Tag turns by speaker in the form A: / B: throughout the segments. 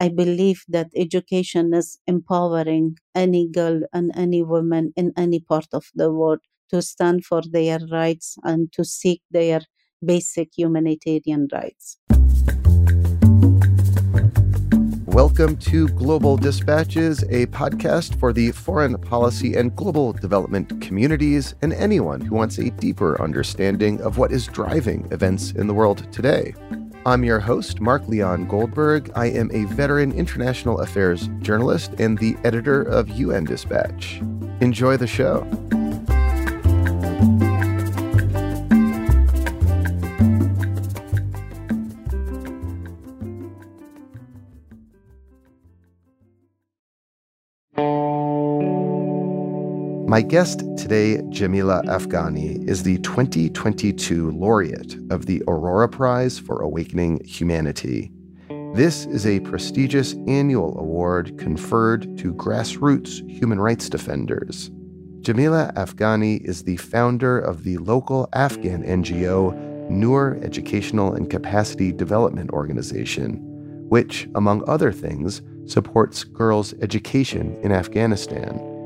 A: I believe that education is empowering any girl and any woman in any part of the world to stand for their rights and to seek their basic humanitarian rights.
B: Welcome to Global Dispatches, a podcast for the foreign policy and global development communities and anyone who wants a deeper understanding of what is driving events in the world today. I'm your host, Mark Leon Goldberg. I am a veteran international affairs journalist and the editor of UN Dispatch. Enjoy the show. My guest today, Jamila Afghani, is the 2022 laureate of the Aurora Prize for Awakening Humanity. This is a prestigious annual award conferred to grassroots human rights defenders. Jamila Afghani is the founder of the local Afghan NGO Noor Educational and Capacity Development Organization, which, among other things, supports girls' education in Afghanistan.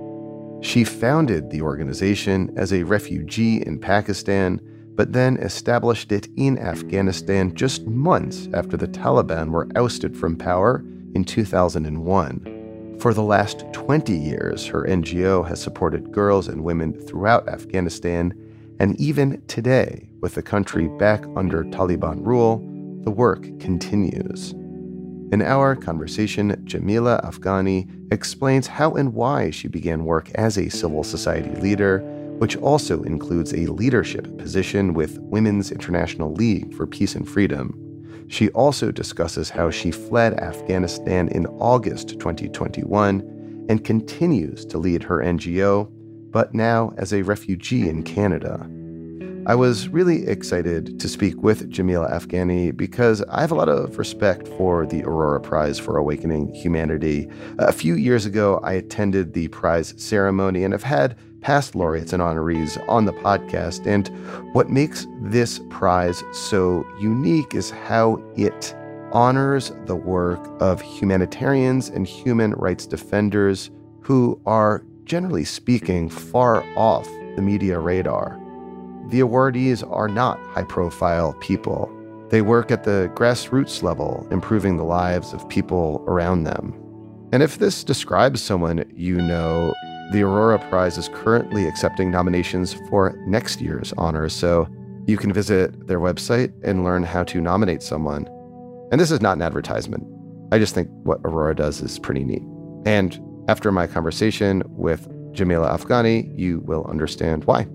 B: She founded the organization as a refugee in Pakistan, but then established it in Afghanistan just months after the Taliban were ousted from power in 2001. For the last 20 years, her NGO has supported girls and women throughout Afghanistan, and even today, with the country back under Taliban rule, the work continues. In our conversation, Jamila Afghani explains how and why she began work as a civil society leader, which also includes a leadership position with Women's International League for Peace and Freedom. She also discusses how she fled Afghanistan in August 2021 and continues to lead her NGO, but now as a refugee in Canada. I was really excited to speak with Jamila Afghani because I have a lot of respect for the Aurora Prize for Awakening Humanity. A few years ago, I attended the prize ceremony and have had past laureates and honorees on the podcast. And what makes this prize so unique is how it honors the work of humanitarians and human rights defenders who are, generally speaking, far off the media radar the awardees are not high profile people. They work at the grassroots level, improving the lives of people around them. And if this describes someone you know, the Aurora Prize is currently accepting nominations for next year's honors, so you can visit their website and learn how to nominate someone. And this is not an advertisement. I just think what Aurora does is pretty neat. And after my conversation with Jamila Afghani, you will understand why.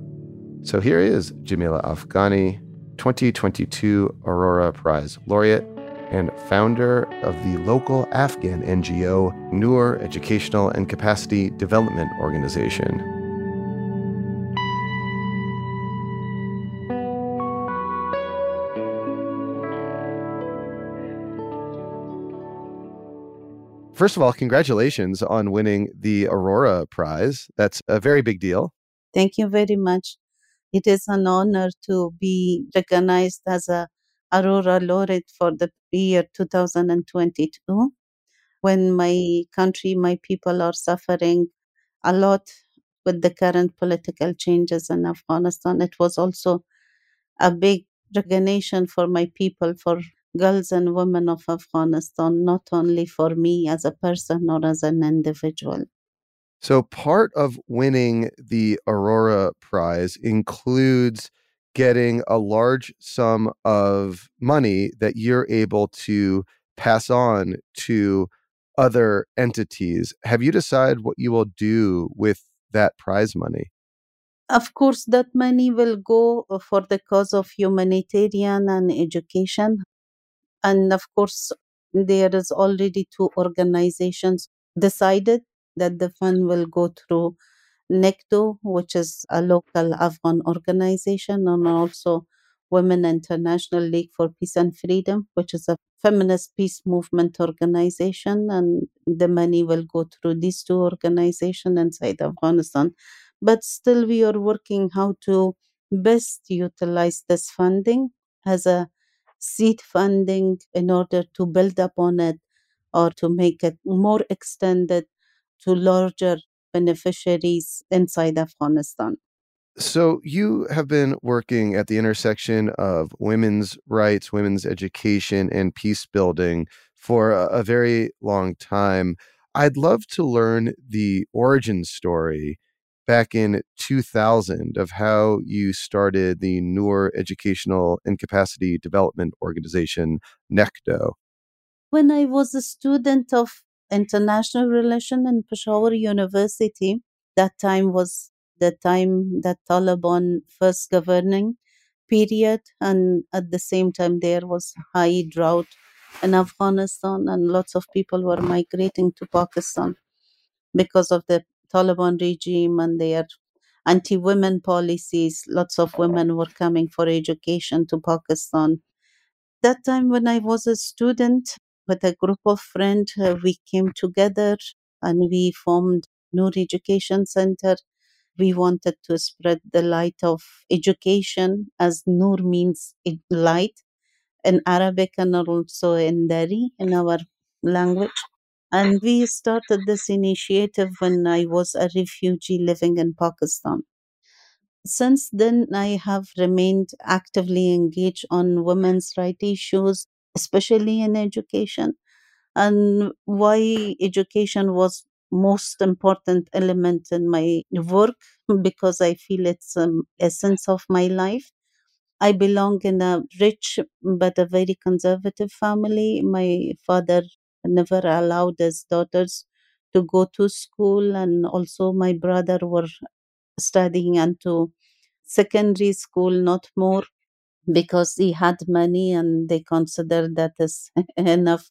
B: So here is Jamila Afghani, 2022 Aurora Prize laureate and founder of the local Afghan NGO Noor Educational and Capacity Development Organization. First of all, congratulations on winning the Aurora Prize. That's a very big deal.
A: Thank you very much. It is an honor to be recognized as a Aurora Laureate for the year 2022 when my country, my people are suffering a lot with the current political changes in Afghanistan. It was also a big recognition for my people, for girls and women of Afghanistan, not only for me as a person or as an individual.
B: So part of winning the Aurora Prize includes getting a large sum of money that you're able to pass on to other entities. Have you decided what you will do with that prize money?
A: Of course, that money will go uh, for the cause of humanitarian and education. And of course, there is already two organizations decided that the fund will go through NECDO, which is a local Afghan organization, and also Women International League for Peace and Freedom, which is a feminist peace movement organization, and the money will go through these two organizations inside Afghanistan. But still, we are working how to best utilize this funding as a seed funding in order to build upon it or to make it more extended to larger beneficiaries inside Afghanistan.
B: So, you have been working at the intersection of women's rights, women's education, and peace building for a, a very long time. I'd love to learn the origin story back in 2000 of how you started the Noor Educational and Capacity Development Organization, NECDO.
A: When I was a student of international relation in Peshawar University, that time was the time that Taliban first governing period, and at the same time there was high drought in Afghanistan, and lots of people were migrating to Pakistan because of the Taliban regime and their anti-women policies. Lots of women were coming for education to Pakistan. That time when I was a student with a group of friends, uh, we came together and we formed Noor Education Center we wanted to spread the light of education as Noor means light in Arabic and also in Dari in our language. And we started this initiative when I was a refugee living in Pakistan. Since then, I have remained actively engaged on women's rights issues, especially in education and why education was most important element in my work because i feel it's um, essence of my life. I belong in a rich but a very conservative family. My father never allowed his daughters to go to school and also my brother were studying until secondary school not more because he had money and they considered that is enough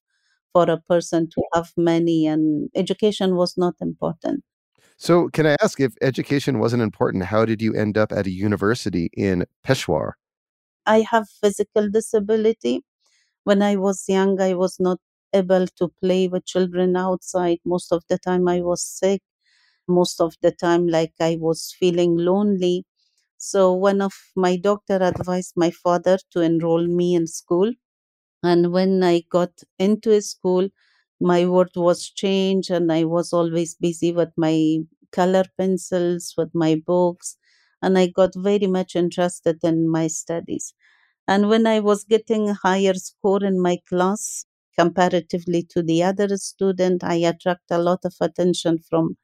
A: for a person to have money and education was not important.
B: So, can I ask if education wasn't important, how did you end up at a university in Peshawar?
A: I have physical disability. When I was young, I was not able to play with children outside. Most of the time, I was sick. Most of the time, like I was feeling lonely. So, one of my doctor advised my father to enroll me in school And when I got into a school, my world was changed, and I was always busy with my color pencils, with my books, and I got very much interested in my studies. And when I was getting higher score in my class comparatively to the other student, I attract a lot of attention from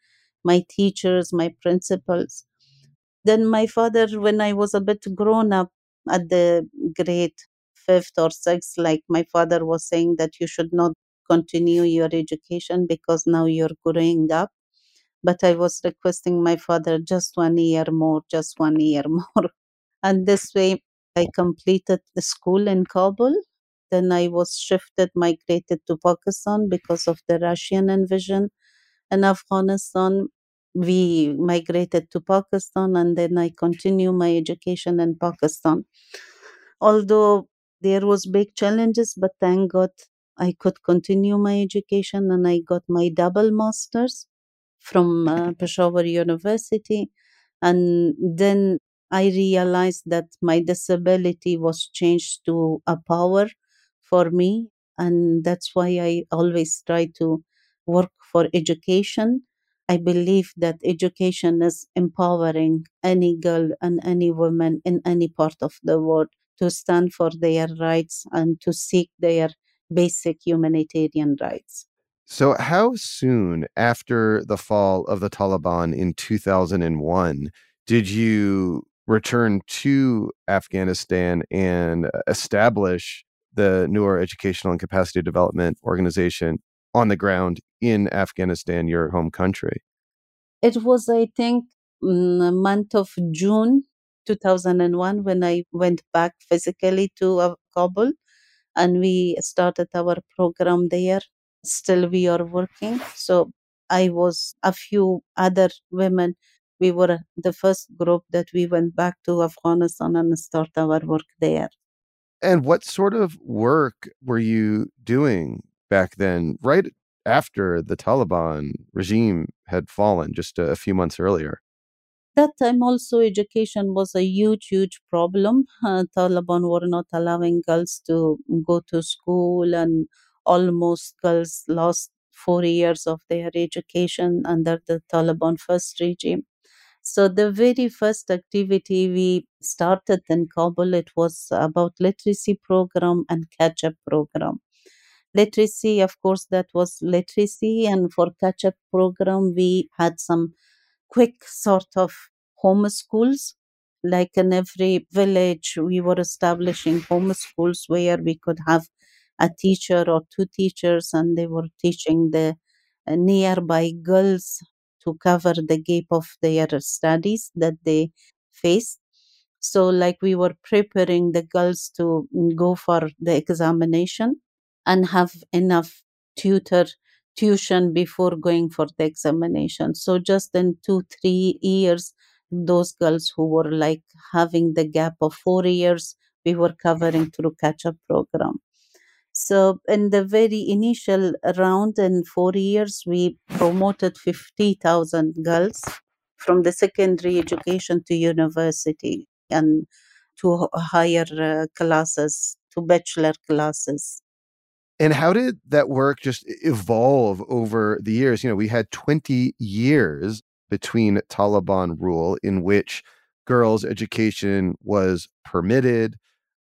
A: my teachers, my principals. Then my father, when I was a bit grown up at the grade fifth or sixth, like my father was saying that you should not continue your education because now you're growing up. But I was requesting my father just one year more, just one year more. And this way I completed the school in Kabul. Then I was shifted, migrated to Pakistan because of the Russian invasion in Afghanistan. We migrated to Pakistan and then I continue my education in Pakistan. Although there was big challenges, but thank God I could continue my education and I got my double masters from uh, Peshawar University. And then I realized that my disability was changed to a power for me. And that's why I always try to work for education. I believe that education is empowering any girl and any woman in any part of the world to stand for their rights and to seek their basic humanitarian rights.
B: So, how soon after the fall of the Taliban in 2001 did you return to Afghanistan and uh, establish the Noor Educational and Capacity Development Organization on the ground in Afghanistan, your home country?
A: It was, I think, a month of June 2001 when I went back physically to uh, Kabul and we started our program there. Still, we are working. So, I was a few other women. We were the first group that we went back to Afghanistan and start our work there.
B: And what sort of work were you doing back then, right after the Taliban regime had fallen just a, a few months earlier?
A: That time also education was a huge, huge problem. Uh, Taliban were not allowing girls to go to school and almost girls lost four years of their education under the Taliban first regime. So the very first activity we started in Kabul, it was about literacy program and catch-up program. Literacy, of course, that was literacy, and for catch-up program, we had some quick sort of home schools. Like in every village, we were establishing home schools where we could have a teacher or two teachers, and they were teaching the uh, nearby girls to cover the gap of their studies that they faced. So, like we were preparing the girls to go for the examination and have enough tutor tuition before going for the examination. So, just in two, three years, those girls who were like having the gap of four years, we were covering through catch up program. So, in the very initial round, in four years, we promoted 50,000 girls from the secondary education to university and to higher uh, classes, to bachelor classes.
B: And how did that work just evolve over the years? You know, we had 20 years between Taliban rule in which girls' education was permitted.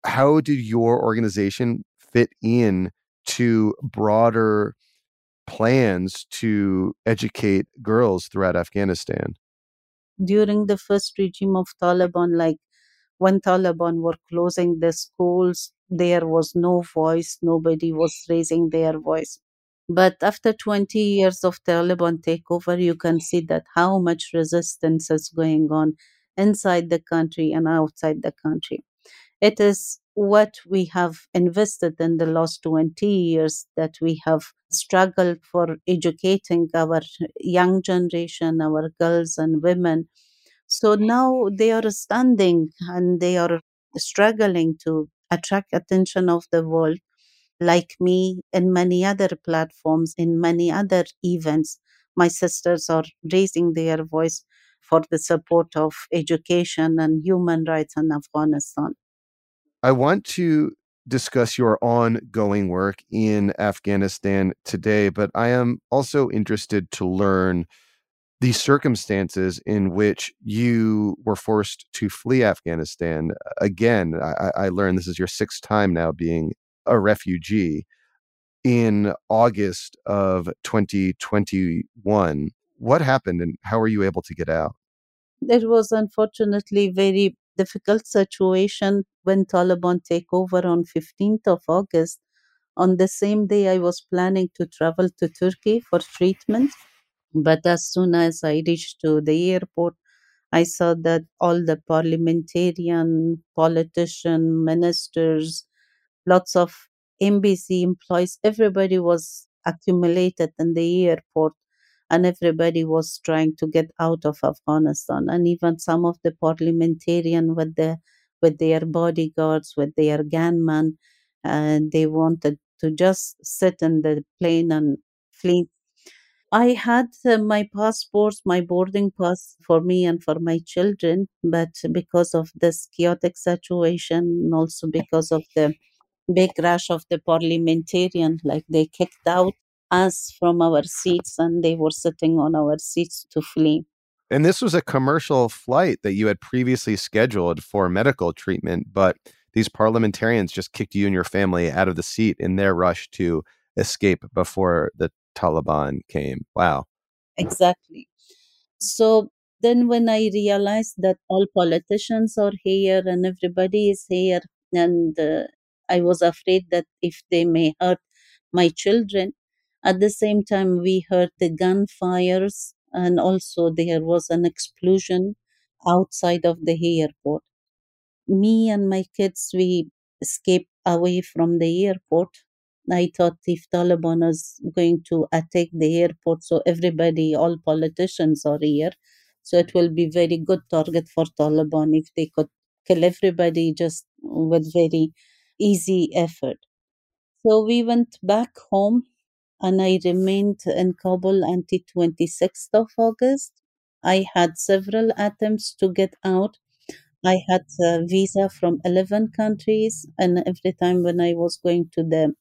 B: How did your organization fit in to broader plans to educate girls throughout Afghanistan?
A: During the first regime of Taliban, like when Taliban were closing the schools, there was no voice, nobody was raising their voice. But after 20 years of Taliban takeover, you can see that how much resistance is going on inside the country and outside the country. It is what we have invested in the last 20 years that we have struggled for educating our young generation, our girls and women. So now they are standing and they are struggling to attract attention of the world like me in many other platforms in many other events. My sisters are raising their voice for the support of education and human rights in afghanistan.
B: I want to discuss your ongoing work in Afghanistan today, but I am also interested to learn the circumstances in which you were forced to flee Afghanistan. Uh, again, I, I learned this is your sixth time now being a refugee. In August of 2021, what happened and how were you able to get out?
A: it was unfortunately very difficult situation when taliban take over on 15th of august on the same day i was planning to travel to turkey for treatment but as soon as i reached to the airport i saw that all the parliamentarian politician ministers lots of embassy employees everybody was accumulated in the airport and everybody was trying to get out of afghanistan. And even some of the parliamentarian with the with their bodyguards with their gunmen and they wanted to just sit in the plane and flee I had uh, my passports, my boarding pass for me and for my children, but because of this chaotic situation, also because of the big rush of the parliamentarian, like they kicked out us from our seats and they were sitting on our seats to flee.
B: And this was a commercial flight that you had previously scheduled for medical treatment, but these parliamentarians just kicked you and your family out of the seat in their rush to escape before the Taliban came. Wow.
A: Exactly. So then, when I realized that all politicians are here and everybody is here, and uh, I was afraid that if they may hurt my children, at the same time, we heard the gunfires, and also there was an explosion outside of the airport. Me and my kids, we escaped away from the airport. I thought if Taliban is going to attack the airport, so everybody, all politicians are here, so it will be very good target for Taliban if they could kill everybody just with very easy effort. So we went back home and I remained in Kabul until 26th of August. I had several attempts to get out. I had a visa from 11 countries, and every time when I was going to the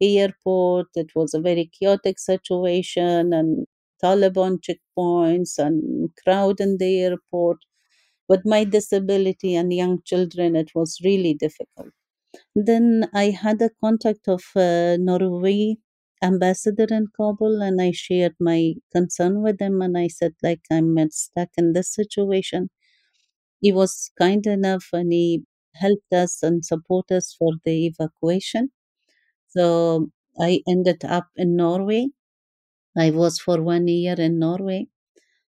A: airport. It was a very chaotic situation and Taliban checkpoints and crowd in the airport. With my disability and young children, it was really difficult. Then I had a contact of uh, Norway ambassador in Kabul, and I shared my concern with him, and I said like I'm stuck in this situation. He was kind enough, and he helped us and support us for the evacuation. So I ended up in Norway. I was for one year in Norway,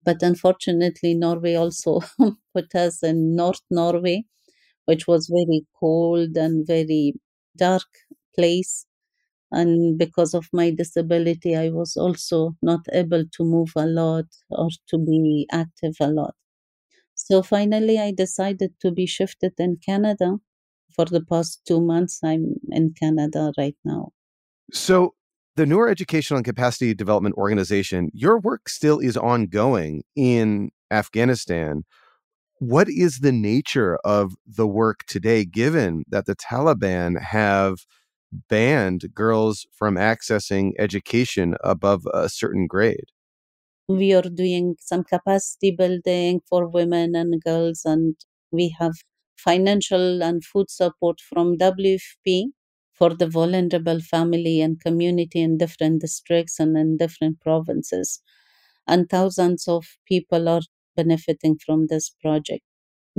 A: but unfortunately, Norway also put us in North Norway, which was very cold and very dark place. And because of my disability, I was also not able to move a lot or to be active a lot. So finally, I decided to be shifted in Canada. For the past two months, I'm in Canada right now.
B: So, the Noor Educational and Capacity Development Organization, your work still is ongoing in Afghanistan. What is the nature of the work today, given that the Taliban have banned girls from accessing education above a certain grade?
A: We are doing some capacity building for women and girls, and we have financial and food support from WFP for the vulnerable family and community in different districts and in different provinces. And thousands of people are benefiting from this project.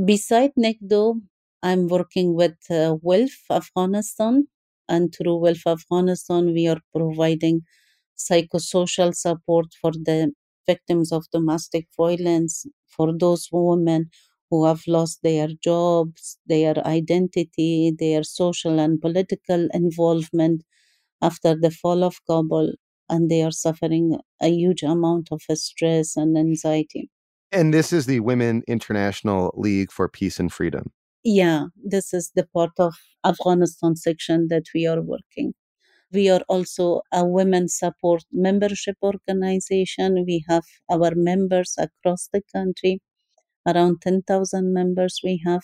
A: Beside NECDO, I'm working with uh, WILPF Afghanistan, and through WILPF Afghanistan, we are providing psychosocial support for the victims of domestic violence, for those women who have lost their jobs, their identity, their social and political involvement after the fall of Kabul, and they are suffering a huge amount of stress and anxiety.
B: And this is the Women International League for Peace and Freedom.
A: Yeah, this is the part of Afghanistan section that we are working. We are also a women support membership organization. We have our members across the country, around 10,000 members we have,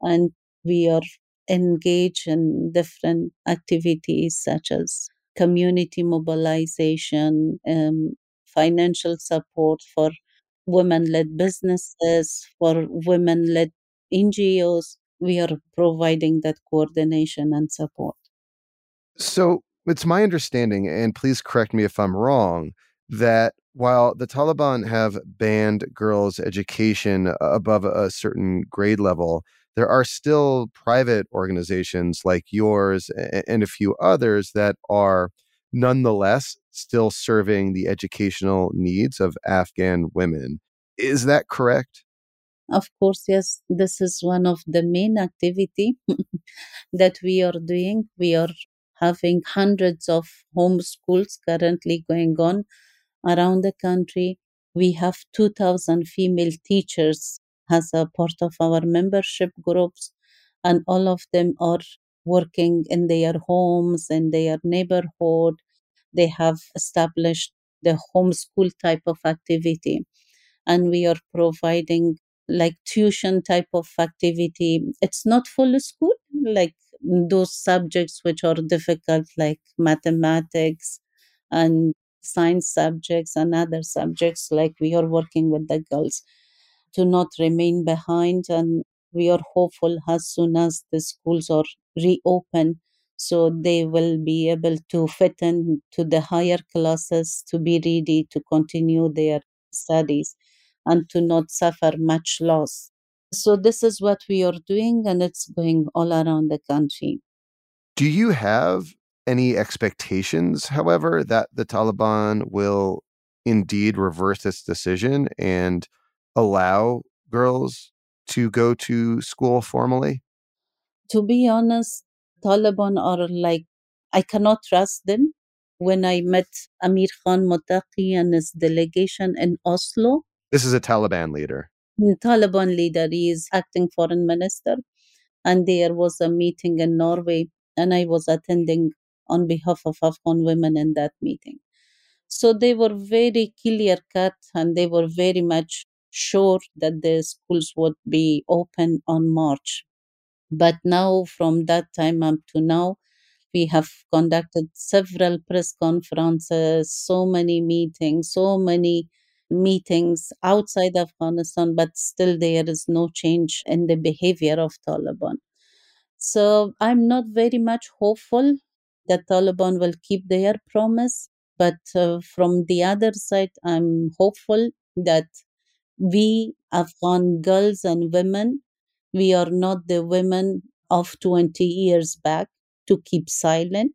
A: and we are engaged in different activities such as community mobilization, um, financial support for women led businesses, for women led NGOs. We are providing that coordination and support.
B: So it's my understanding, and please correct me if I'm wrong, that while the Taliban have banned girls' education above a certain grade level, there are still private organizations like yours and a few others that are nonetheless still serving the educational needs of Afghan women. Is that correct?
A: Of course, yes, this is one of the main activity that we are doing. We are having hundreds of homeschools currently going on around the country. We have 2,000 female teachers as a part of our membership groups, and all of them are working in their homes, in their neighborhood. They have established the homeschool type of activity, and we are providing like tuition type of activity. It's not full school, like those subjects which are difficult, like mathematics and science subjects and other subjects, like we are working with the girls to not remain behind. And we are hopeful as soon as the schools are reopened, so they will be able to fit in to the higher classes to be ready to continue their studies and to not suffer much loss. So, this is what we are doing, and it's going all around the country.
B: Do you have any expectations, however, that the Taliban will indeed reverse this decision and allow girls to go to school formally?
A: To be honest, Taliban are like, I cannot trust them. When I met Amir Khan Muttaqi and his delegation in Oslo,
B: This is a Taliban leader.
A: the Taliban leader he is acting foreign minister, and there was a meeting in Norway, and I was attending on behalf of Afghan women in that meeting. So they were very clear cut, and they were very much sure that the schools would be open on March. But now, from that time up to now, We have conducted several press conferences, so many meetings, so many meetings outside Afghanistan, but still there is no change in the behavior of Taliban. So I'm not very much hopeful that Taliban will keep their promise. But uh, from the other side, I'm hopeful that we Afghan girls and women, we are not the women of 20 years back to keep silent,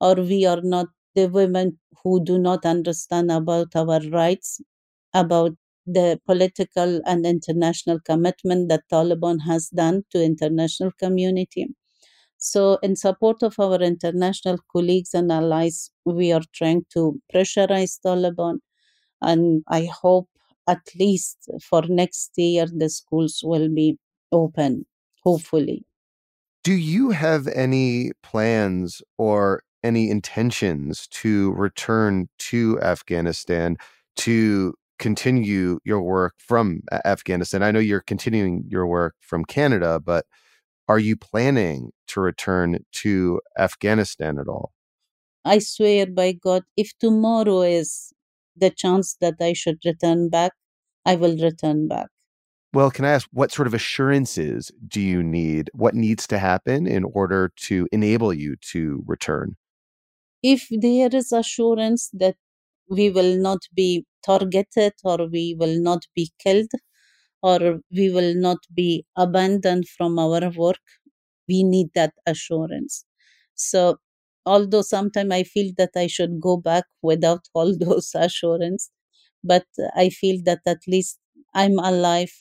A: or we are not the women who do not understand about our rights, about the political and international commitment that Taliban has done to international community. So, in support of our international colleagues and allies, we are trying to pressurize Taliban, and I hope at least for next year the schools will be open, hopefully.
B: Do you have any plans or any intentions to return to Afghanistan to continue your work from uh, Afghanistan? I know you're continuing your work from Canada, but are you planning to return to Afghanistan at all?
A: I swear by God, if tomorrow is the chance that I should return back, I will return back.
B: Well, can I ask what sort of assurances do you need? What needs to happen in order to enable you to return?
A: If there is assurance that we will not be targeted or we will not be killed, or we will not be abandoned from our work. We need that assurance. So, although sometimes I feel that I should go back without all those assurance, but I feel that at least I'm alive.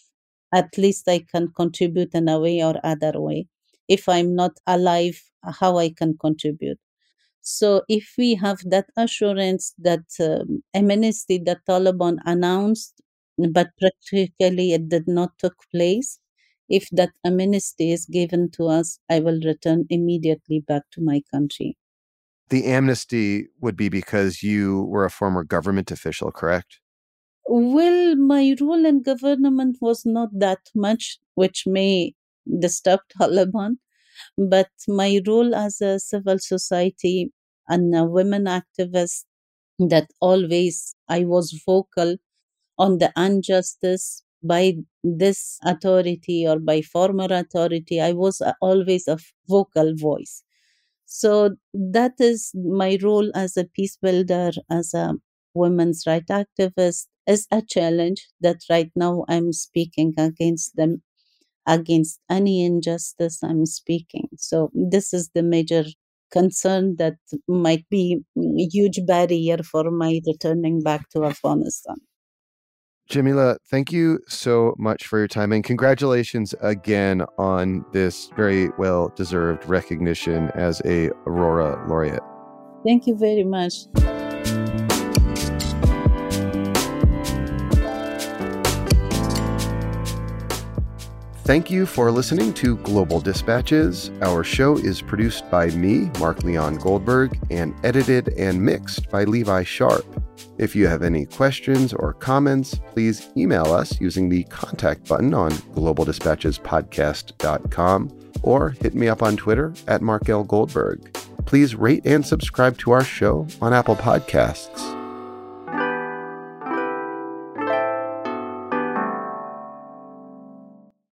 A: At least I can contribute in a way or other way. If I'm not alive, how I can contribute. So, if we have that assurance that um, amnesty that Taliban announced but practically it did not took place. If that amnesty is given to us, I will return immediately back to my country.
B: The amnesty would be because you were a former government official, correct?
A: Well, my role in government was not that much, which may disturb Taliban, but my role as a civil society and a women activist that always I was vocal on the injustice by this authority or by former authority. I was always a vocal voice. So that is my role as a peace builder, as a women's rights activist, is a challenge that right now I'm speaking against them, against any injustice I'm speaking. So this is the major concern that might be a huge barrier for my returning back to Afghanistan.
B: Jamila, thank you so much for your time and congratulations again on this very well deserved recognition as a Aurora laureate.
A: Thank you very much.
B: Thank you for listening to Global Dispatches. Our show is produced by me, Mark Leon Goldberg, and edited and mixed by Levi Sharp. If you have any questions or comments, please email us using the contact button on globaldispatchespodcast.com or hit me up on Twitter at Mark L. Goldberg. Please rate and subscribe to our show on Apple Podcasts.